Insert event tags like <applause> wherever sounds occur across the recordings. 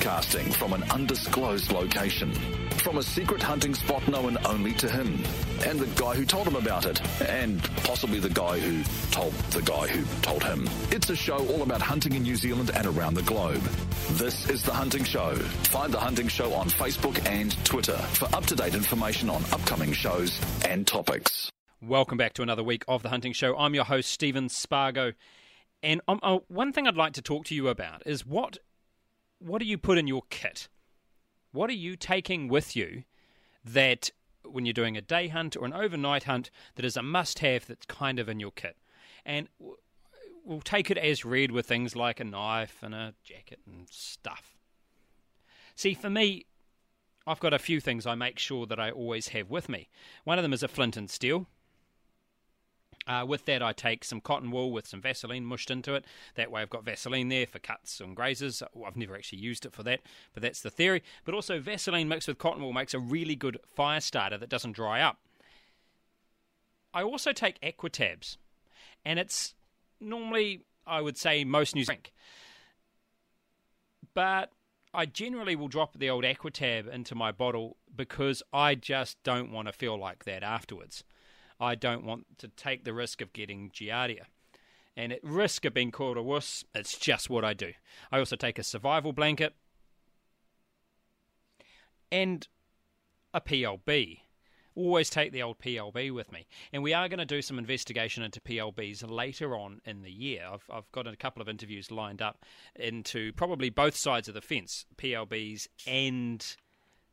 broadcasting from an undisclosed location. From a secret hunting spot known only to him, and the guy who told him about it, and possibly the guy who told the guy who told him. It's a show all about hunting in New Zealand and around the globe. This is The Hunting Show. Find The Hunting Show on Facebook and Twitter for up to date information on upcoming shows and topics. Welcome back to another week of The Hunting Show. I'm your host, Stephen Spargo. And um, uh, one thing I'd like to talk to you about is what what do you put in your kit? What are you taking with you that when you're doing a day hunt or an overnight hunt that is a must have that's kind of in your kit? And we'll take it as read with things like a knife and a jacket and stuff. See, for me, I've got a few things I make sure that I always have with me. One of them is a flint and steel. Uh, with that, I take some cotton wool with some Vaseline mushed into it. That way, I've got Vaseline there for cuts and grazes. I've never actually used it for that, but that's the theory. But also, Vaseline mixed with cotton wool makes a really good fire starter that doesn't dry up. I also take Aquatabs, and it's normally, I would say, most New Zealand. But I generally will drop the old Aquatab into my bottle because I just don't want to feel like that afterwards. I don't want to take the risk of getting Giardia. And at risk of being called a wuss, it's just what I do. I also take a survival blanket and a PLB. Always take the old PLB with me. And we are going to do some investigation into PLBs later on in the year. I've, I've got a couple of interviews lined up into probably both sides of the fence PLBs and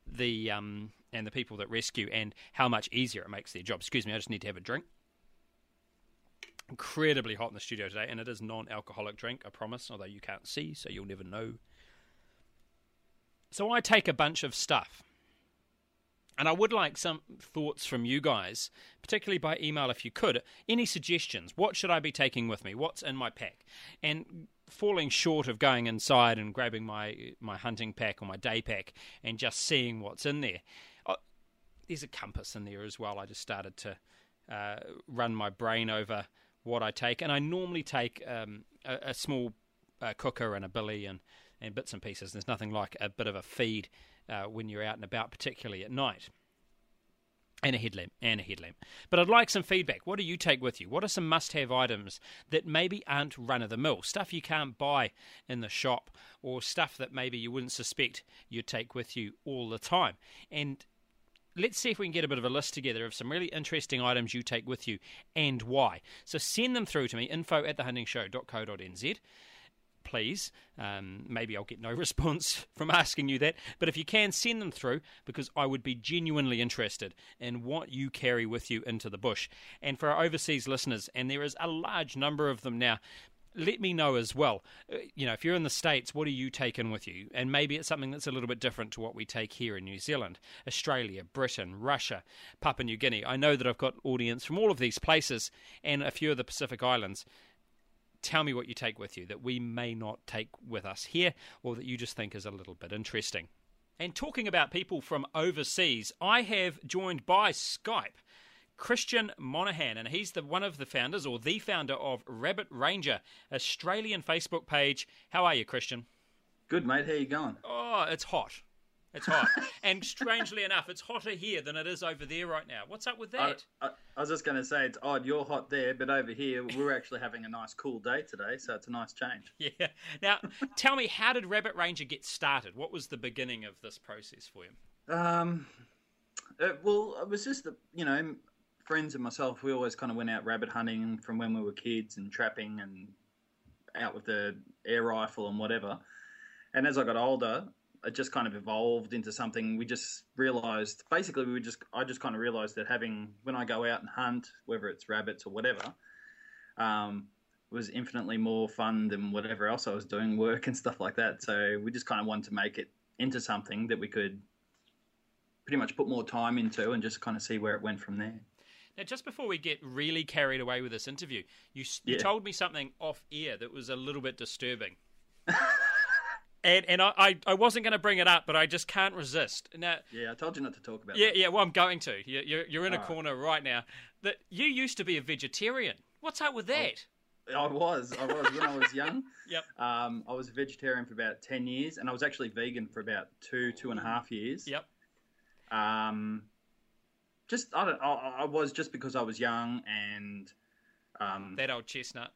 the um, and the people that rescue and how much easier it makes their job. Excuse me, I just need to have a drink. Incredibly hot in the studio today, and it is non-alcoholic drink, I promise. Although you can't see, so you'll never know. So I take a bunch of stuff. And I would like some thoughts from you guys, particularly by email if you could. Any suggestions? What should I be taking with me? What's in my pack? And falling short of going inside and grabbing my my hunting pack or my day pack and just seeing what's in there. There's a compass in there as well. I just started to uh, run my brain over what I take, and I normally take um, a, a, small uh, cooker and a billy and, and bits and pieces. There's nothing like a bit of a feed uh, when you're out and about, particularly at night and a headlamp and a headlamp. But I'd like some feedback. What do you take with you? What are some must have items that maybe aren't run of the mill? Stuff you can't buy in the shop or stuff that maybe you wouldn't suspect you'd take with you all the time. And let's see if we can get a bit of a list together of some really interesting items you take with you and why. So send them through to me, info at thehuntingshow.co.nz please. Um, maybe I'll get no <laughs> response from asking you that, but if you can, send them through because I would be genuinely interested in what you carry with you into the bush. And for our overseas listeners, and there is a large number of them now, let me know as well. Uh, you know, if you're in the States, what are you taking with you? And maybe it's something that's a little bit different to what we take here in New Zealand, Australia, Britain, Russia, Papua New Guinea. I know that I've got audience from all of these places and a few of the Pacific Islands tell me what you take with you that we may not take with us here or that you just think is a little bit interesting. And talking about people from overseas, I have joined by Skype Christian Monaghan, and he's the one of the founders or the founder of Rabbit Ranger, Australian Facebook page. How are you, Christian? Good, mate. How you going? Oh, it's hot. It's hot. <laughs> and strangely enough, it's hotter here than it is over there right now. What's up with that? I, I, I was just going to say, it's odd. You're hot there, but over here, we're actually having a nice cool day today, so it's a nice change. <laughs> Yeah. Now, tell me, how did Rabbit Ranger get started? What was the beginning of this process for you? Um, it, uh, well, it was just the, you know, friends and myself, we always kind of went out rabbit hunting from when we were kids and trapping and out with the air rifle and whatever. And as I got older, it just kind of evolved into something. We just realized basically we just i just kind of realized that having when i go out and hunt whether it's rabbits or whatever um, was infinitely more fun than whatever else i was doing work and stuff like that. So we just kind of wanted to make it into something that we could pretty much put more time into and just kind of see where it went from there now, just before we get really carried away with this interview, you, you yeah. told me something off air that was a little bit disturbing. <laughs> and and I, I wasn't going to bring it up, but I just can't resist. Now, yeah, I told you not to talk about. Yeah, that. yeah. Well, I'm going to. You're you're in a corner right now. That you used to be a vegetarian. What's up with that? I was. I was when I was young. <laughs> Yep. Um, I was a vegetarian for about ten years, and I was actually vegan for about two, two and a half years. Yep. Um, just I don't. I, I was just because I was young and. Um, That old chestnut.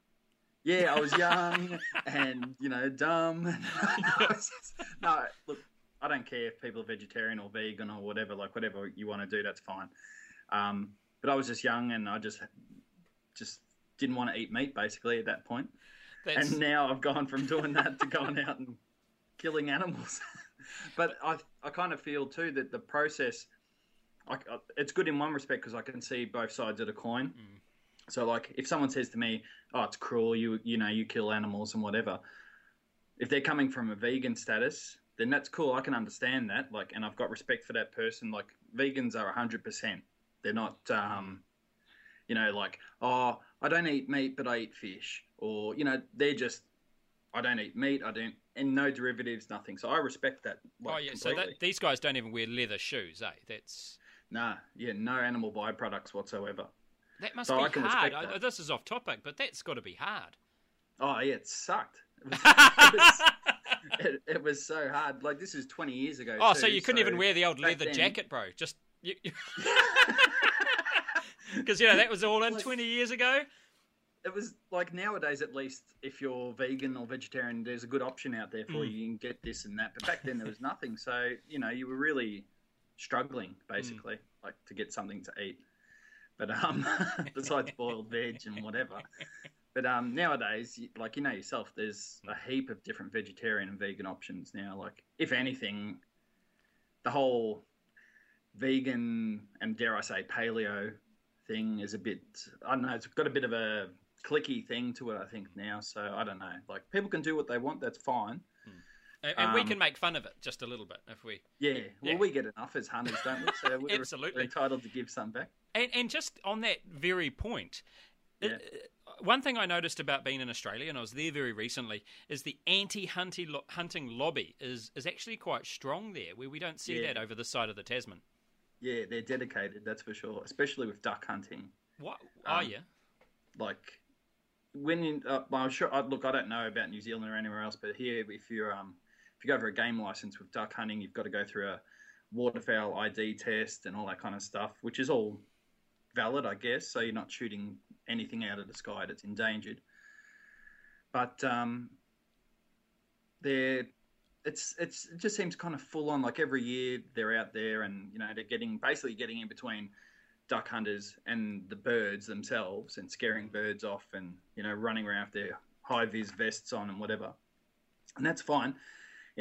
yeah, I was young <laughs> and you know dumb. <laughs> no, look, I don't care if people are vegetarian or vegan or whatever. Like whatever you want to do, that's fine. Um, but I was just young and I just just didn't want to eat meat basically at that point. That's, And now I've gone from doing that to going out and killing animals. <laughs> but I I kind of feel too that the process, I, I- it's good in one respect because I can see both sides of the coin. Mm. So like if someone says to me, "Oh, it's cruel. You you know you kill animals and whatever," if they're coming from a vegan status, then that's cool. I can understand that. Like, and I've got respect for that person. Like vegans are hundred percent. They're not. Um, you know, like, oh, I don't eat meat, but I eat fish, or you know, they're just, I don't eat meat, I don't, and no derivatives, nothing. So I respect that. Like, oh yeah, so that, these guys don't even wear leather shoes, eh? That's nah, yeah, no animal byproducts whatsoever. that must So be hard. I, this is off topic, but that's got to be hard. Oh yeah, it sucked. It was, <laughs> <laughs> it was, it, it was so hard. Like this is twenty years ago. oh, too, so you couldn't even wear the old leather then- jacket, bro? Just you. Because <laughs> you know that was all in Like- twenty years ago. It was like nowadays, at least, if you're vegan or vegetarian, there's a good option out there for Mm. you. You can get this and that. But back then, there was nothing. So you know, you were really struggling basically, like to get something to eat. But um, <laughs> besides boiled veg and whatever. <laughs> But um, nowadays, like you know yourself, there's a heap of different vegetarian and vegan options now. Like, if anything, the whole vegan and dare I say paleo thing is a bit. I don't know. It's got a bit of a clicky thing to it. I think now. So I don't know. Like people can do what they want. That's fine. And, and we Um, can make fun of it just a little bit if we. Yeah. Well, Yeah. we get enough as hunters, don't we? So <laughs> we're, Absolutely. entitled to give some back. And, and just on that very point, Yeah. uh, one thing I noticed about being in Australia, and I was there very recently, is the anti-hunting lo- hunting lobby is is actually quite strong there, where we don't see Yeah. that over the side of the Tasman. Yeah, they're dedicated. That's for sure. Especially with duck hunting. What? oh Um, yeah. like when you, uh, well, I'm sure. Uh, look, I don't know about New Zealand or anywhere else, but here, if you're um, if you go for a game license with duck hunting, you've got to go through a waterfowl ID test and all that kind of stuff, which is all valid, I guess. So you're not shooting anything out of the sky that's endangered. But um, they're it's it's it just seems kind of full on. Like every year they're out there, and you know they're getting basically getting in between duck hunters and the birds themselves and scaring birds off and you know running around with their high vis vests on and whatever and that's fine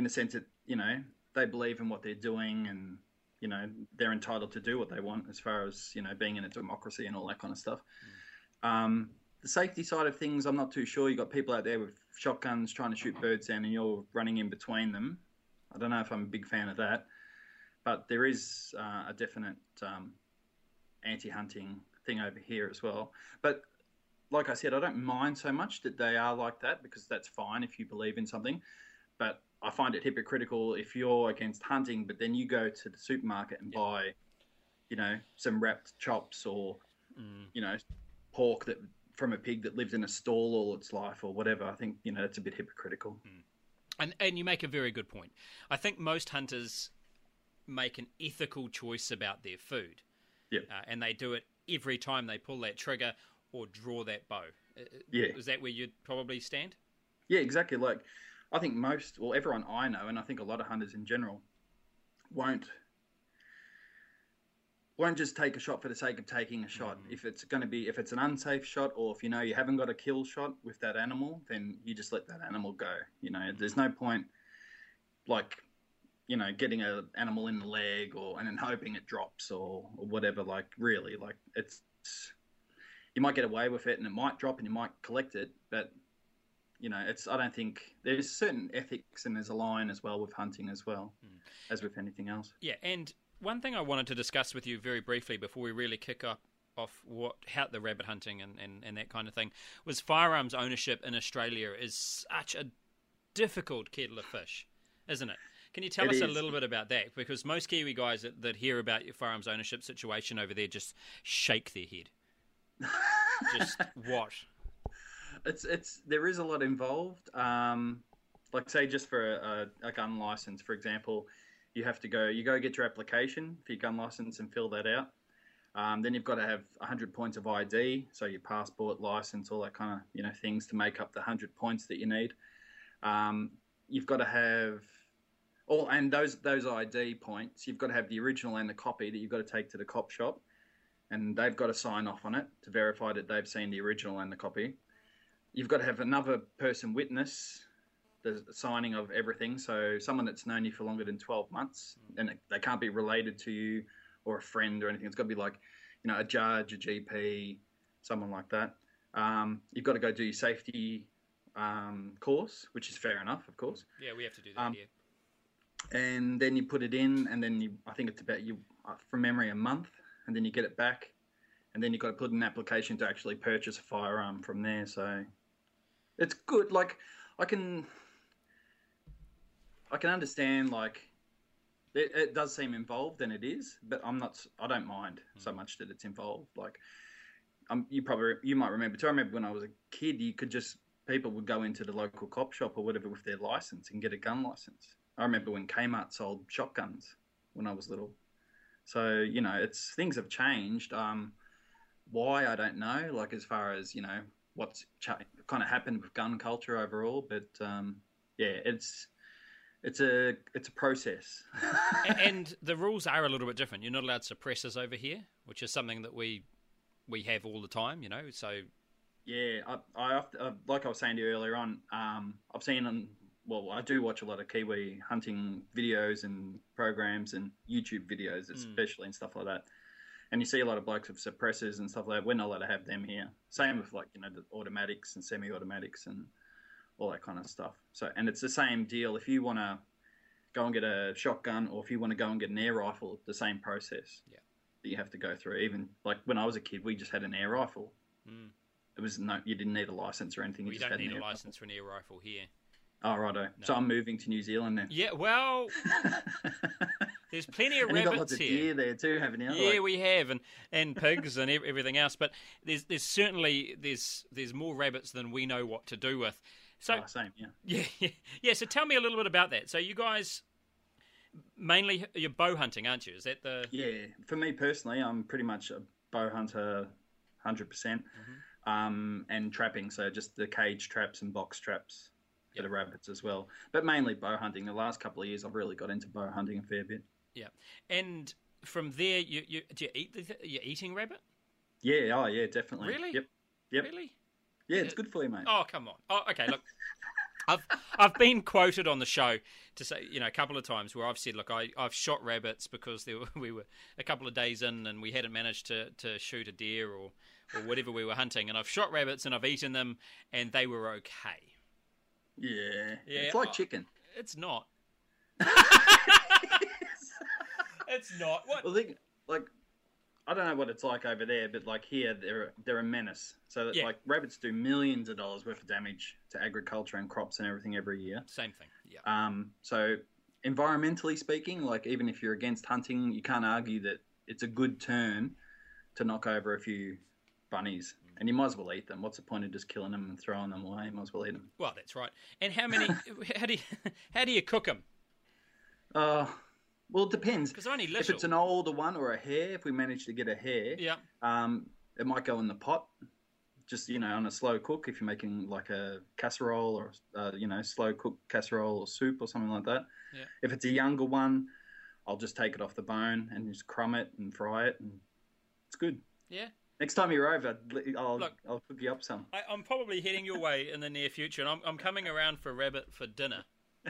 in a sense that you know they believe in what they're doing and you know they're entitled to do what they want as far as you know being in a democracy and all that kind of stuff um, the safety side of things i'm not too sure you got people out there with shotguns trying to shoot birds down and you're running in between them i don't know if i'm a big fan of that but there is uh, a definite um, anti-hunting thing over here as well. But like I said, I don't mind so much that they are like that because that's fine if you believe in something. But I find it hypocritical if you're against hunting, but then you go to the supermarket and Yeah. buy, you know, some wrapped chops or Mm. you know, pork that from a pig that lived in a stall all its life or whatever. I think you know that's a bit hypocritical. And and you make a very good point. I think most hunters make an ethical choice about their food. Yep. Uh, and they do it every time they pull that trigger or draw that bow. Uh, Yeah. Is that where you'd probably stand? Yeah, exactly. Like, I think most, well, everyone I know, and I think a lot of hunters in general, won't won't just take a shot for the sake of taking a shot. Mm. If it's going to be, if it's an unsafe shot, or if you know you haven't got a kill shot with that animal, then you just let that animal go. You know, there's no point, like, you know, getting an animal in the leg or and then hoping it drops or, or whatever. Like, really, like it's you might get away with it and it might drop and you might collect it, but you know, it's I don't think there's certain ethics and there's a line as well with hunting as well hmm. as with anything else. Yeah, and one thing I wanted to discuss with you very briefly before we really kick up off what how the rabbit hunting and, and, and that kind of thing was firearms ownership in Australia is such a difficult kettle of fish, isn't it? Can you tell It us a little bit about that? Because most Kiwi guys that, that hear about your firearms ownership situation over there just shake their head. <laughs> just what? It's it's there is a lot involved. Um, like say just for a, a gun license, for example, you have to go you go get your application for your gun license and fill that out. Um, then you've got to have 100 points of ID, so your passport, license, all that kind of you know things to make up the 100 points that you need. Um, you've got to have all, and those those ID points, you've got to have the original and the copy that you've got to take to the cop shop, and they've got to sign off on it to verify that they've seen the original and the copy. You've got to have another person witness the signing of everything. So someone that's known you for longer than 12 months, and they can't be related to you or a friend or anything. It's got to be like, you know, a judge, a GP, someone like that. Um, you've got to go do your safety um, course, which is fair enough, of course. Yeah, we have to do that Um, here. And then you put it in, and then you, I think it's about you uh, from memory a month, and then you get it back, and then you've got to put in an application to actually purchase a firearm from there. So it's good. Like I can, I can understand like it, it does seem involved, and it is, but I'm not. I don't mind so much that it's involved. Like um, you probably you might remember too. I remember when I was a kid, you could just people would go into the local cop shop or whatever with their license and get a gun license. I remember when Kmart sold shotguns when I was little. So you know, it's things have changed. Um, why I don't know. Like as far as you know, what's cha- kind of happened with gun culture overall, but um, yeah, it's it's a it's a process. A- <laughs> and the rules are a little bit different. You're not allowed suppressors over here, which is something that we we have all the time. You know, so Yeah, I, I oft- uh, like I was saying to you earlier on. Um, I've seen on well, I do watch a lot of Kiwi hunting videos and programs and YouTube videos, especially and stuff like that. And you see a lot of blokes with suppressors and stuff like that. We're not allowed to have them here. Same with like you know the automatics and semi-automatics and all that kind of stuff. So and it's the same deal. If you want to go and get a shotgun, or if you want to go and get an air rifle, the same process. Yeah. That you have to go through. Even like when I was a kid, we just had an air rifle. Mm. It was no, you didn't need a license or anything. You we just don't had need an a air license for an air rifle here. Oh, righto. So I'm moving to New Zealand now. Yeah, well, <laughs> there's plenty of and you got rabbits lots of deer there too, haven't you? Yeah, Like- we have, and and pigs and everything else. But there's there's certainly there's there's more rabbits than we know what to do with. So Oh, same, yeah. <laughs> yeah, yeah, yeah. So tell me a little bit about that. So you guys mainly you're bow hunting, aren't you? Is that the Yeah, for me personally, I'm pretty much a bow hunter, hundred percent, Mm-hmm. um, and trapping. So just the cage traps and box traps for Yep. the rabbits as well. But mainly bow hunting. The last couple of years, I've really got into bow hunting a fair bit. yeah? And from there, you you do you eat the you're eating rabbit? Yeah, oh yeah, definitely. Really? Yep. Yep. Really? Yeah, it's good for you, mate. Oh, come on. Oh, okay. Look, <laughs> I've I've been quoted on the show to say, you know, a couple of times where I've said, look, I I've shot rabbits because there were, <laughs> we were a couple of days in and we hadn't managed to to shoot a deer or or whatever we were hunting, and I've shot rabbits and I've eaten them and they were okay. Yeah, Yeah, it's like chicken. It's not. <laughs> it's not. What? Well, think like I don't know what it's like over there, but like here, they're they're a menace. So that Yeah. like rabbits do millions of dollars worth of damage to agriculture and crops and everything every year. Same thing. Yeah. Um, so environmentally speaking, like even if you're against hunting, you can't argue that it's a good turn to knock over a few bunnies, and you might as well eat them. What's the point of just killing them and throwing them away? You might as well eat them. Well, that's right. And how many? <laughs> how do you <laughs> how do you cook them? Uh, well, it depends. Because only If it's an older one or a hare, if we manage to get a hare, yeah. Um, it might go in the pot, just you know, on a slow cook. If you're making like a casserole or uh, you know, slow cook casserole or soup or something like that. Yeah. If it's a younger one, I'll just take it off the bone and just crumb it and fry it, and it's good. Yeah. Next time you're over, I'll Look. I'll cook you up some. I, I'm probably heading your way in the near future, and I'm, I'm coming around for rabbit for dinner. <laughs>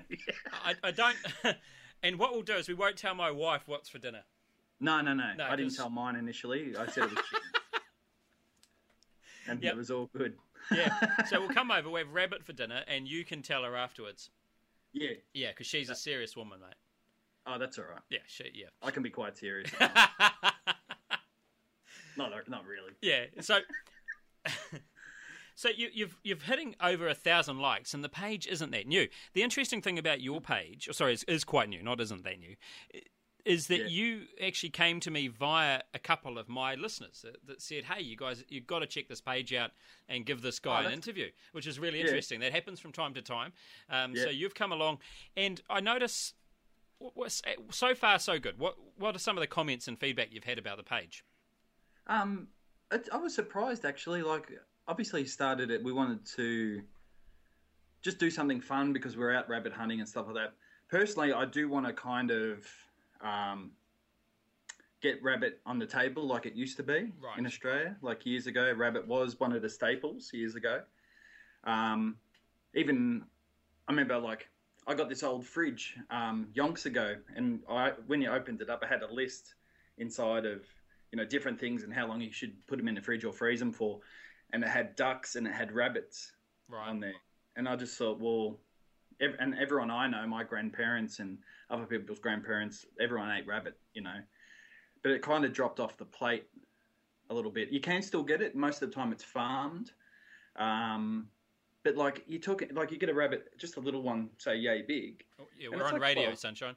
I, I don't. <laughs> and what we'll do is we won't tell my wife what's for dinner. No, no, no. No, I didn't tell mine initially. I said it was chicken, and Yep. it was all good. Yeah. <laughs> so we'll come over. We have rabbit for dinner, and you can tell her afterwards. yeah. Yeah, because she's a serious woman, mate. Oh, that's all right. Yeah, she, yeah. I can be quite serious. Not not really. yeah. So. <laughs> So you, you've you've hitting over a thousand likes, and the page isn't that new. The interesting thing about your page, or sorry, is, is quite new, not isn't that new, is that Yeah. you actually came to me via a couple of my listeners that, that said, "Hey, you guys, you've got to check this page out and give this guy Oh, an interview," which is really Yeah. interesting. That happens from time to time. Um, So you've come along, and I notice. So far, so good. What What are some of the comments and feedback you've had about the page? Um, it, I was surprised actually. Like, obviously, started it. We wanted to just do something fun because we're out rabbit hunting and stuff like that. Personally, I do want to kind of um, get rabbit on the table like it used to be Right. in Australia. Like years ago, rabbit was one of the staples years ago. Um, even I remember like I got this old fridge um, yonks ago, and I when you opened it up, I had a list inside of you know different things and how long you should put them in the fridge or freeze them for, and it had ducks and it had rabbits Right. on there, and I just thought, well, ev- and everyone I know, my grandparents and other people's grandparents, everyone ate rabbit, you know, but it kind of dropped off the plate a little bit. You can still get it most of the time; it's farmed. Um, but like you took it, like you get a rabbit, just a little one, say yay big. Oh, yeah, we're on like radio, twelve. Sunshine.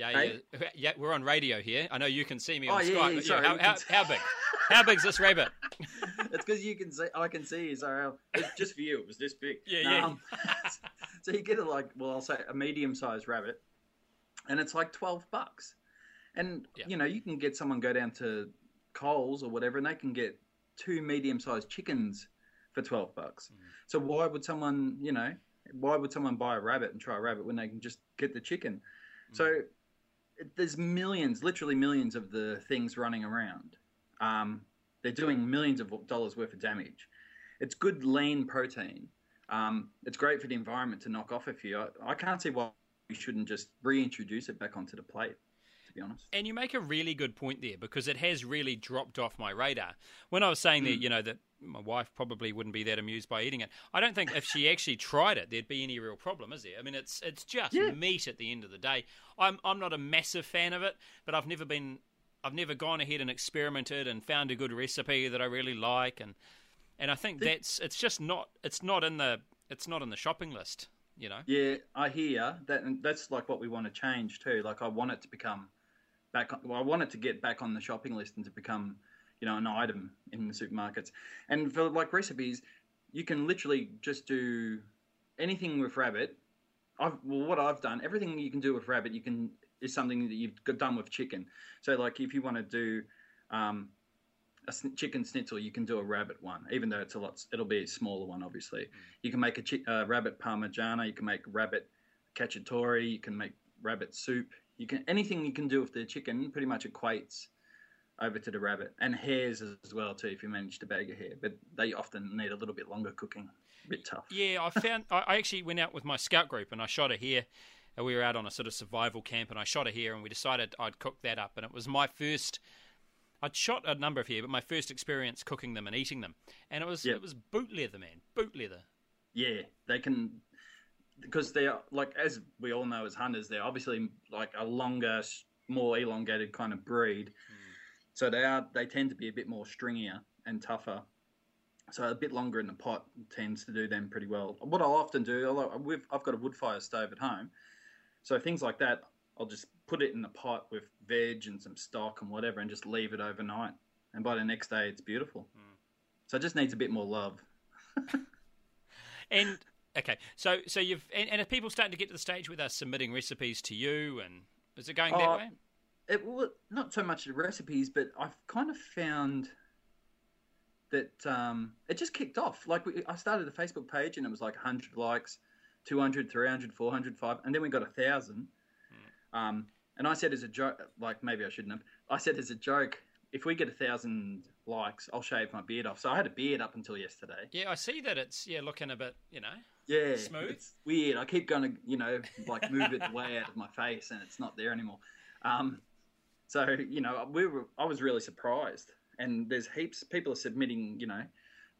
Yeah, Hey? yeah, yeah. We're on radio here. I know you can see me on Oh, yeah, Skype. yeah, but sorry, how, you how, how big? How big's this rabbit? <laughs> it's because you can see, I can see you. So it's just for you, it was this big. Yeah, yeah. Um, <laughs> so you get a like, well, I'll say a medium-sized rabbit, and it's like twelve bucks, and Yeah. you know you can get someone go down to Coles or whatever, and they can get two medium-sized chickens for twelve bucks. Mm. So why would someone, you know, why would someone buy a rabbit and try a rabbit when they can just get the chicken? So Mm. it, there's millions, literally millions of the things running around. Um, they're doing millions of dollars worth of damage. It's good lean protein. Um, it's great for the environment to knock off a few. I, I can't see why we shouldn't just reintroduce it back onto the plate. Be honest. And you make a really good point there because it has really dropped off my radar. When I was saying that, hmm. you know, that my wife probably wouldn't be that amused by eating it, I don't think if she actually tried it, there'd be any real problem, is there? I mean, it's it's just Yeah. meat at the end of the day. I'm I'm not a massive fan of it, but I've never been. I've never gone ahead and experimented and found a good recipe that I really like, and and I think that's it's just not it's not in the it's not in the shopping list, you know. Yeah, I hear that, and that's like what we want to change too. Like I want it to become back. Well, I want it to get back on the shopping list and to become, you know, an item in the supermarkets. And for like recipes, you can literally just do anything with rabbit. I've well, what I've done, everything you can do with rabbit, you can is something that you've got done with chicken. So like if you want to do um, a chicken schnitzel, you can do a rabbit one, even though it's a lot. It'll be a smaller one, obviously. You can make a chi- uh, rabbit parmigiana. You can make rabbit cacciatore. You can make rabbit soup. You can anything you can do with the chicken pretty much equates over to the rabbit and hares as well too. If you manage to bag a hare, but they often need a little bit longer cooking, a bit tough. Yeah, I found I actually went out with my scout group and I shot a hare. And we were out on a sort of survival camp, and I shot a hare, and we decided I'd cook that up. And it was my first. I'd shot a number of hare, but my first experience cooking them and eating them, and it was Yep. it was boot leather, man, boot leather. Yeah, they can because they are like as we all know as hunters, they're obviously like a longer, more elongated kind of breed. Hmm. So they are they tend to be a bit more stringier and tougher. So a bit longer in the pot tends to do them pretty well. What I'll often do, although we've, I've got a wood fire stove at home, so things like that, I'll just put it in the pot with veg and some stock and whatever, and just leave it overnight. And by the next day, it's beautiful. Hmm. So it just needs a bit more love. <laughs> And okay, so so you've and, and are people starting to get to the stage where they're submitting recipes to you, and is it going that Uh, way? It well, not so much the recipes, but I've kind of found that um, it just kicked off. Like we, I started a Facebook page and it was like 100 likes, 200, 300, 400, 500, and then we got a thousand. Um, and I said as a joke, like maybe I shouldn't have. I said as a joke, if we get a thousand likes, I'll shave my beard off. So I had a beard up until yesterday. Yeah, I see that it's yeah looking a bit, you know. Yeah, Smooth? It's weird. I keep going to, you know, like move it way out of my face, and it's not there anymore. Um, so you know, we were. I was really surprised, and there's heaps. People are submitting, you know,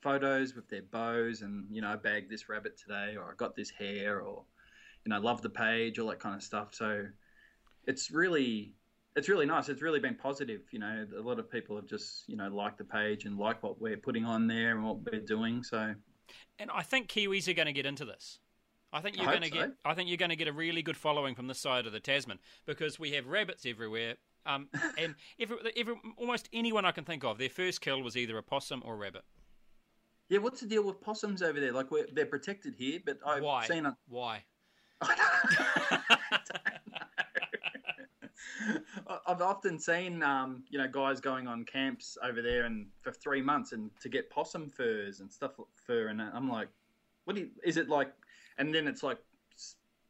photos with their bows, and you know, I bagged this rabbit today, or I got this hare, or you know, love the page, all that kind of stuff. So it's really. It's really nice. It's really been positive. You know, a lot of people have just, you know, liked the page and like what we're putting on there and what we're doing. So And I think Kiwis are going to get into this. I think you're hope going to so. get. I think you're going to get a really good following from this side of the Tasman because we have rabbits everywhere, Um, <laughs> and every, every, almost anyone I can think of, their first kill was either a possum or a rabbit. Yeah, what's the deal with possums over there? Like we're, they're protected here, but I've Why? seen a, Why? <laughs> <laughs> I've often seen, um, you know, guys going on camps over there and for three months and to get possum furs and stuff fur, and I'm like, what do you, is it like? And then it's like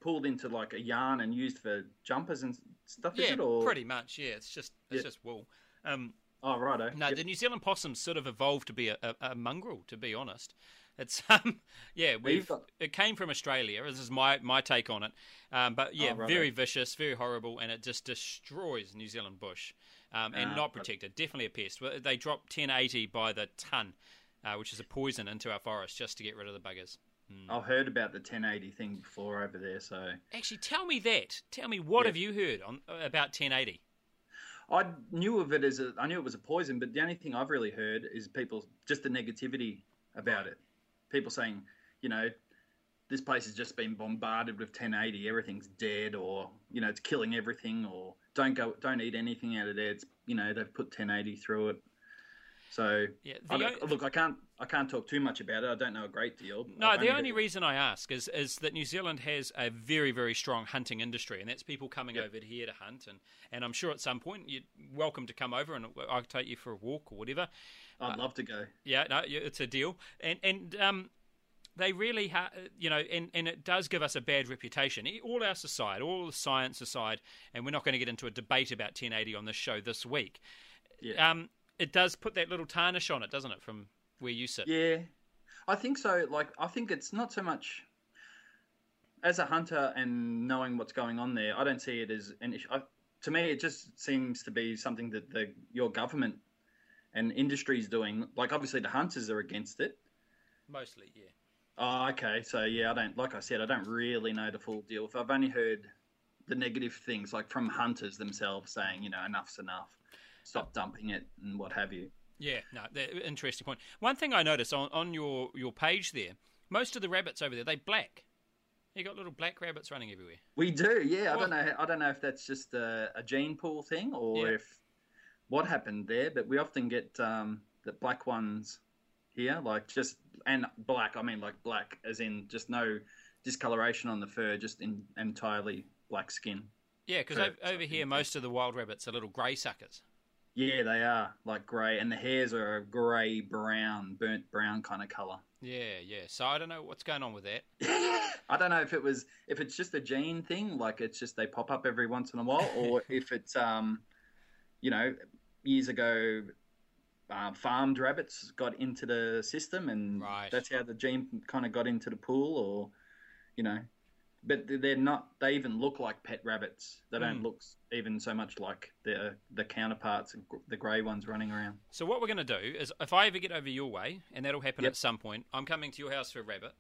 pulled into like a yarn and used for jumpers and stuff. is Yeah, it, or pretty much. Yeah, it's just it's Yeah. just wool. Um, oh righto. no, Yep. the New Zealand possum sort of evolved to be a, a, a mongrel. To be honest, it's <laughs> um, yeah, we've got- it came from Australia. This is my my take on it. Um, but yeah, Oh, righto. very vicious, very horrible, and it just destroys New Zealand bush. Um, and Ah, not right. protected. Definitely a pest. Well, They drop 1080 by the ton, uh, which is a poison into our forest just to get rid of the buggers. I've heard about the 1080 thing before over there, so Actually, tell me that. Tell me what Yeah. have you heard on about 1080? I knew of it as a, I knew it was a poison, but the only thing I've really heard is people just the negativity about it. People saying, you know, this place has just been bombarded with 1080, everything's dead, or you know, it's killing everything, or don't go, don't eat anything out of there. It's you know, they've put 1080 through it. So Yeah, I look, I can't, I can't talk too much about it. I don't know a great deal. No, I've the heard- only reason I ask is is that New Zealand has a very very strong hunting industry, and that's people coming Yep. over here to hunt, and, and I'm sure at some point you're welcome to come over and I'll take you for a walk or whatever. I'd love to go. Yeah, no, it's a deal, and and um, they really, ha- you know, and, and it does give us a bad reputation. All else aside, all the science aside, and we're not going to get into a debate about 1080 on this show this week. Yeah. Um, it does put that little tarnish on it, doesn't it, from where you sit? Yeah, I think so. Like, I think it's not so much as a hunter and knowing what's going on there. I don't see it as an issue. I, to me, it just seems to be something that the your government and industry is doing. Like, obviously, the hunters are against it. Mostly, yeah. Oh, okay. So yeah, I don't. Like I said, I don't really know the full deal. If I've only heard the negative things, like from hunters themselves saying, you know, enough's enough, stop dumping it, and what have you. Yeah, no, interesting point. One thing I noticed on, on your, your page there, most of the rabbits over there, they black. You got little black rabbits running everywhere. We do, yeah. I don't know. I don't know if that's just a, a gene pool thing or Yeah. if what happened there, but we often get um, the black ones here, like just and black. I mean, like black, as in just no discoloration on the fur, just in entirely black skin. Yeah, because Correct. over here, most of the wild rabbits are little grey suckers. Yeah, they are like grey, and the hairs are a grey brown, burnt brown kind of color. Yeah, yeah. So I don't know what's going on with that. <laughs> I don't know if it was if it's just a gene thing, like it's just they pop up every once in a while, or <laughs> if it's um, you know, years ago, uh, farmed rabbits got into the system, and Right. that's how the gene kind of got into the pool, or you know, but they're not. They even look like pet rabbits. They don't Hmm. look even so much like the the counterparts, the grey ones running around. So what we're going to do is, if I ever get over your way, and that'll happen Yep. at some point, I'm coming to your house for a rabbit.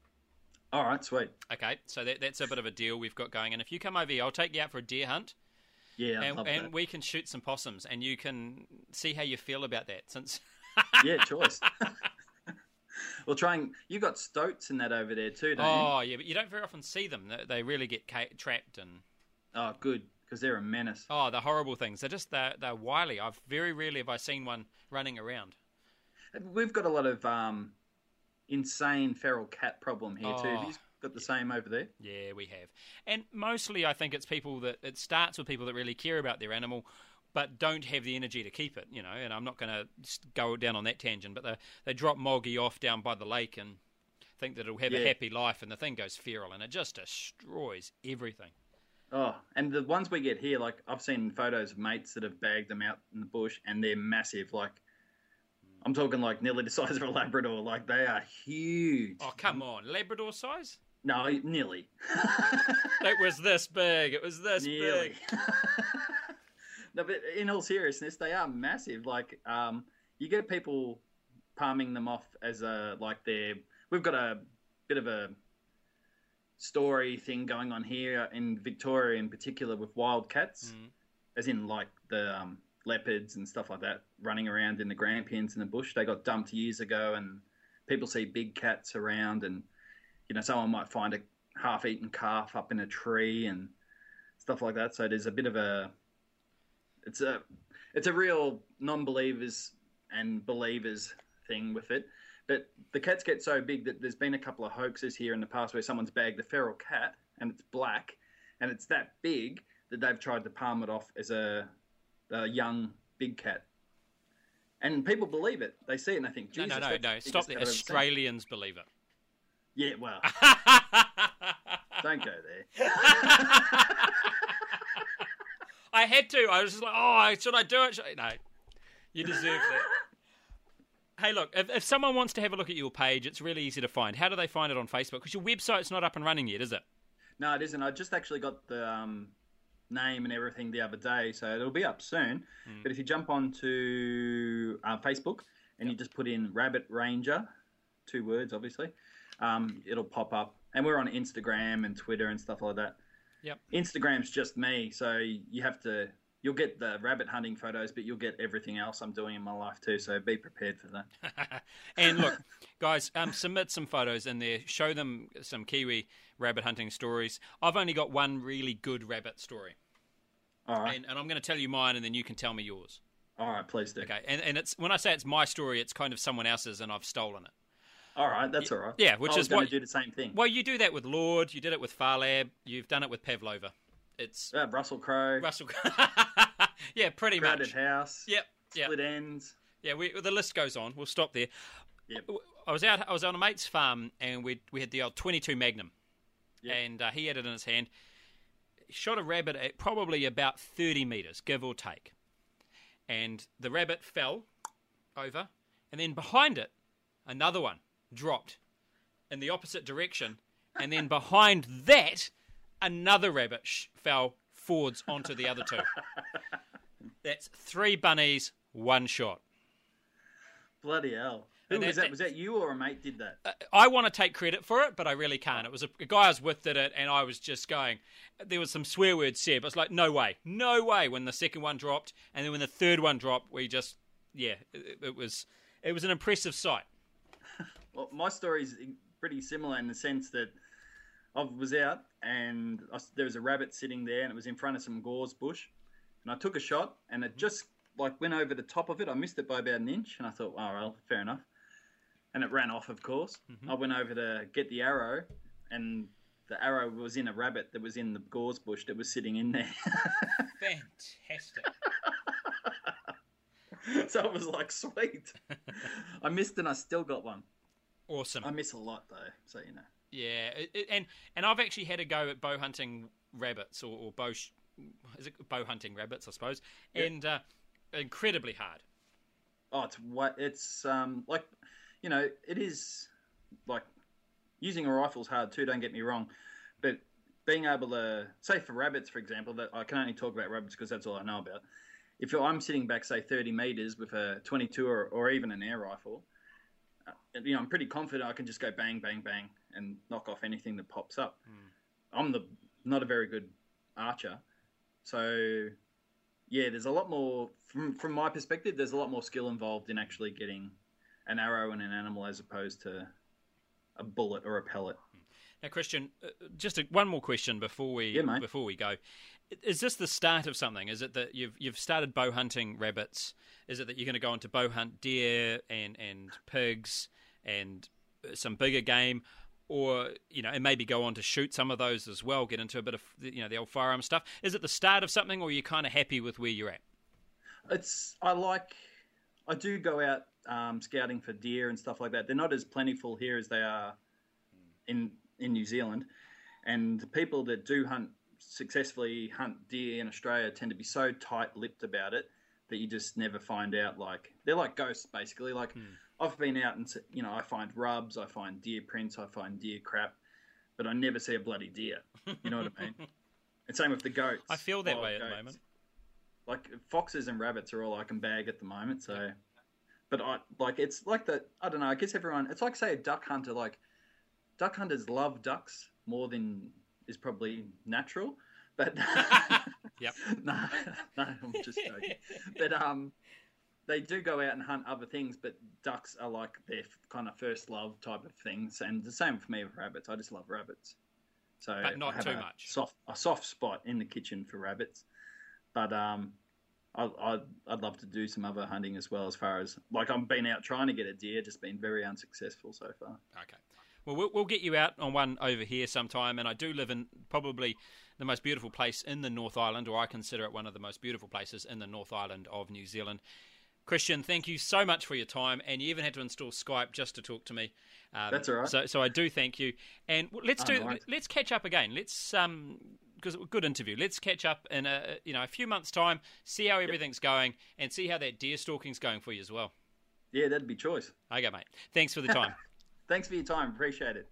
All right, sweet. Okay, so that, that's a bit of a deal we've got going. And if you come over here, I'll take you out for a deer hunt, Yeah, and, and we can shoot some possums, and you can see how you feel about that. Since yeah, choice. <laughs> we'll try and you got stoats in that over there too, don't oh yeah, but you don't very often see them. They, they really get ca- trapped and? Oh, good, because they're a menace. oh, the horrible things. They're just they're, they're wily. I've very rarely have I seen one running around. We've got a lot of um, insane feral cat problem here too. Oh, Have you got the same over there? Yeah, we have. And mostly I think it's people that it starts with people that really care about their animal but don't have the energy to keep it, you know, and I'm not going to go down on that tangent, but they they drop Moggy off down by the lake and think that it'll have a happy life and the thing goes feral and it just destroys everything. Oh, and the ones we get here, like I've seen photos of mates that have bagged them out in the bush, and they're massive. Like I'm talking like nearly the <laughs> size of a Labrador. Like they are huge. Oh, come on. Labrador size? No, nearly. <laughs> It was this big. It was this Nearly. big. <laughs> no, but in all seriousness, they are massive. Like, um, you get people palming them off as a like they're. We've got a bit of a story thing going on here in Victoria, in particular, with wild cats, Mm. as in like the um, leopards and stuff like that running around in the grampians in the bush. They got dumped years ago, and people see big cats around, and you know, someone might find a half-eaten calf up in a tree and stuff like that. So there's a bit of a it's a it's a real non-believers and believers thing with it. But the cats get so big that there's been a couple of hoaxes here in the past where someone's bagged the feral cat and it's black and it's that big that they've tried to palm it off as a, a young big cat. And people believe it. They see it and they think, No, Jesus, no, no, that's no. the Stop biggest there. cat I've ever seen." Australians believe it. Yeah, well, <laughs> don't go there. <laughs> I had to. I was just like, oh, should I do it? Should I? No, you deserve that. <laughs> Hey, look, if, if someone wants to have a look at your page, it's really easy to find. How do they find it on Facebook? Because your website's not up and running yet, is it? No, it isn't. I just actually got the um, name and everything the other day, so it'll be up soon. Hmm. But if you jump onto uh, Facebook and you just put in Rabbit Ranger, two words, obviously, um, it'll pop up. And we're on Instagram and Twitter and stuff like that. Yep. Instagram's just me, so you have to. You'll get the rabbit hunting photos, but you'll get everything else I'm doing in my life too. So be prepared for that. <laughs> and look, guys, um, submit some photos in there. Show them some Kiwi rabbit hunting stories. I've only got one really good rabbit story, All right, and, and I'm going to tell you mine, and then you can tell me yours. all right, please do. Okay, and and it's when I say it's my story, it's kind of someone else's, and I've stolen it. All right, that's all right. Yeah, which I was is going what- to do the same thing. Well, you do that with Lorde, you did it with Phar Lap, you've done it with Pavlova. It's Uh, Russell Crowe, Russell. Crowe <laughs> Yeah, pretty crowded much. house, Yep, yep. Split Enz. Yeah, we, the list goes on. We'll stop there. Yep. I was out. I was on a mate's farm, and we we had the old twenty-two Magnum, Yep. and uh, he had it in his hand. Shot a rabbit at probably about thirty meters, give or take, and the rabbit fell over, and then behind it, another one dropped in the opposite direction, and then behind that, another rabbit sh- fell forwards onto the other two. That's three bunnies, one shot. Bloody hell. Who And was that- that? Was that you or a mate did that? Uh, I want to take credit for it, but I really can't. It was a, a guy I was with did it, and I was just going. There was some swear words said, but it's like, no way, no way. When the second one dropped, and then when the third one dropped, we just, yeah, it, it was, it was an impressive sight. <laughs> Well, my story is pretty similar in the sense that I was out and I there was a rabbit sitting there and it was in front of some gorse bush. And I took a shot and it just like went over the top of it. I missed it by about an inch and I thought, oh, well, fair enough. And it ran off, of course. Mm-hmm. I went over to get the arrow and the arrow was in a rabbit that was in the gorse bush that was sitting in there. <laughs> Fantastic. <laughs> so it was like, sweet. I missed and I still got one. Awesome. I miss a lot though, so you know. Yeah, it, it, and and I've actually had a go at bow hunting rabbits or, or bow sh- is it bow hunting rabbits, I suppose, Yeah. and uh, incredibly hard. Oh, it's what it's um like, you know, it is like using a rifle's hard too. Don't get me wrong, but being able to say for rabbits, for example, that I can only talk about rabbits because that's all I know about. If I'm sitting back, say, 30 meters with a 22 or, or even an air rifle, uh, you know, I'm pretty confident I can just go bang, bang, bang, and knock off anything that pops up. I'm the not a very good archer, so yeah, there's a lot more from from my perspective. There's a lot more skill involved in actually getting an arrow in an animal as opposed to a bullet or a pellet. Now, Christian, uh, just a, one more question before we Yeah, before we go. Is this the start of something? Is it that you've you've started bow hunting rabbits? Is it that you're going to go on to bow hunt deer and and pigs and uh, some bigger game, or you know, and maybe go on to shoot some of those as well? Get into a bit of you know the old firearm stuff. Is it the start of something, or are you kind of happy with where you're at? It's I like I do go out um, scouting for deer and stuff like that. They're not as plentiful here as they are in in New Zealand, and the people that do hunt successfully hunt deer in Australia tend to be so tight-lipped about it that you just never find out. Like they're like ghosts, basically. Like hmm. I've been out and you know I find rubs, I find deer prints, I find deer crap, but I never see a bloody deer. You know what I mean? <laughs> And same with the goats. I feel that way at the moment. Like foxes and rabbits are all I can bag at the moment. So, but I like it's like the I don't know. I guess everyone it's like say a duck hunter. Like duck hunters love ducks more than is probably natural. But <laughs> Yep. <laughs> no, no, I'm just joking. But um, they do go out and hunt other things. But ducks are like their kind of first love type of things, and the same for me with rabbits. I just love rabbits. So But not I too much. Soft, a soft spot in the kitchen for rabbits. But um, I, I'd, I'd love to do some other hunting as well. As far as like I've been out trying to get a deer, just been very unsuccessful so far. Okay. Well, well, we'll get you out on one over here sometime. And I do live in probably the most beautiful place in the North Island, or I consider it one of the most beautiful places in the North Island of New Zealand. Christian, thank you so much for your time, and you even had to install Skype just to talk to me. Um, That's all right. So, so I do thank you, and let's do. Right. Let's catch up again. Let's um, because good interview. Let's catch up in a you know a few months' time, see how everything's yep. going, and see how that deer stalking's going for you as well. Yeah, that'd be choice. Okay, mate. Thanks for the time. <laughs> Thanks for your time. Appreciate it.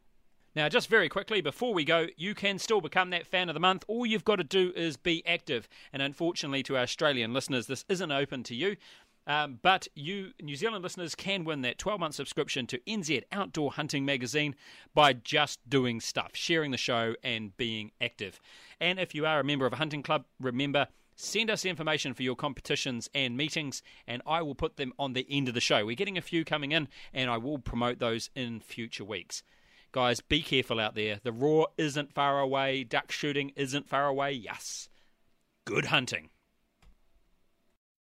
Now, just very quickly before we go, you can still become that fan of the month. All you've got to do is be active. And unfortunately, to our Australian listeners, this isn't open to you. Um, but you, New Zealand listeners, can win that 12 month subscription to NZ Outdoor Hunting Magazine by just doing stuff, sharing the show, and being active. And if you are a member of a hunting club, remember send us information for your competitions and meetings, and I will put them on the end of the show. We're getting a few coming in, and I will promote those in future weeks. Guys, be careful out there. The roar isn't far away, duck shooting isn't far away. Yes. Good hunting.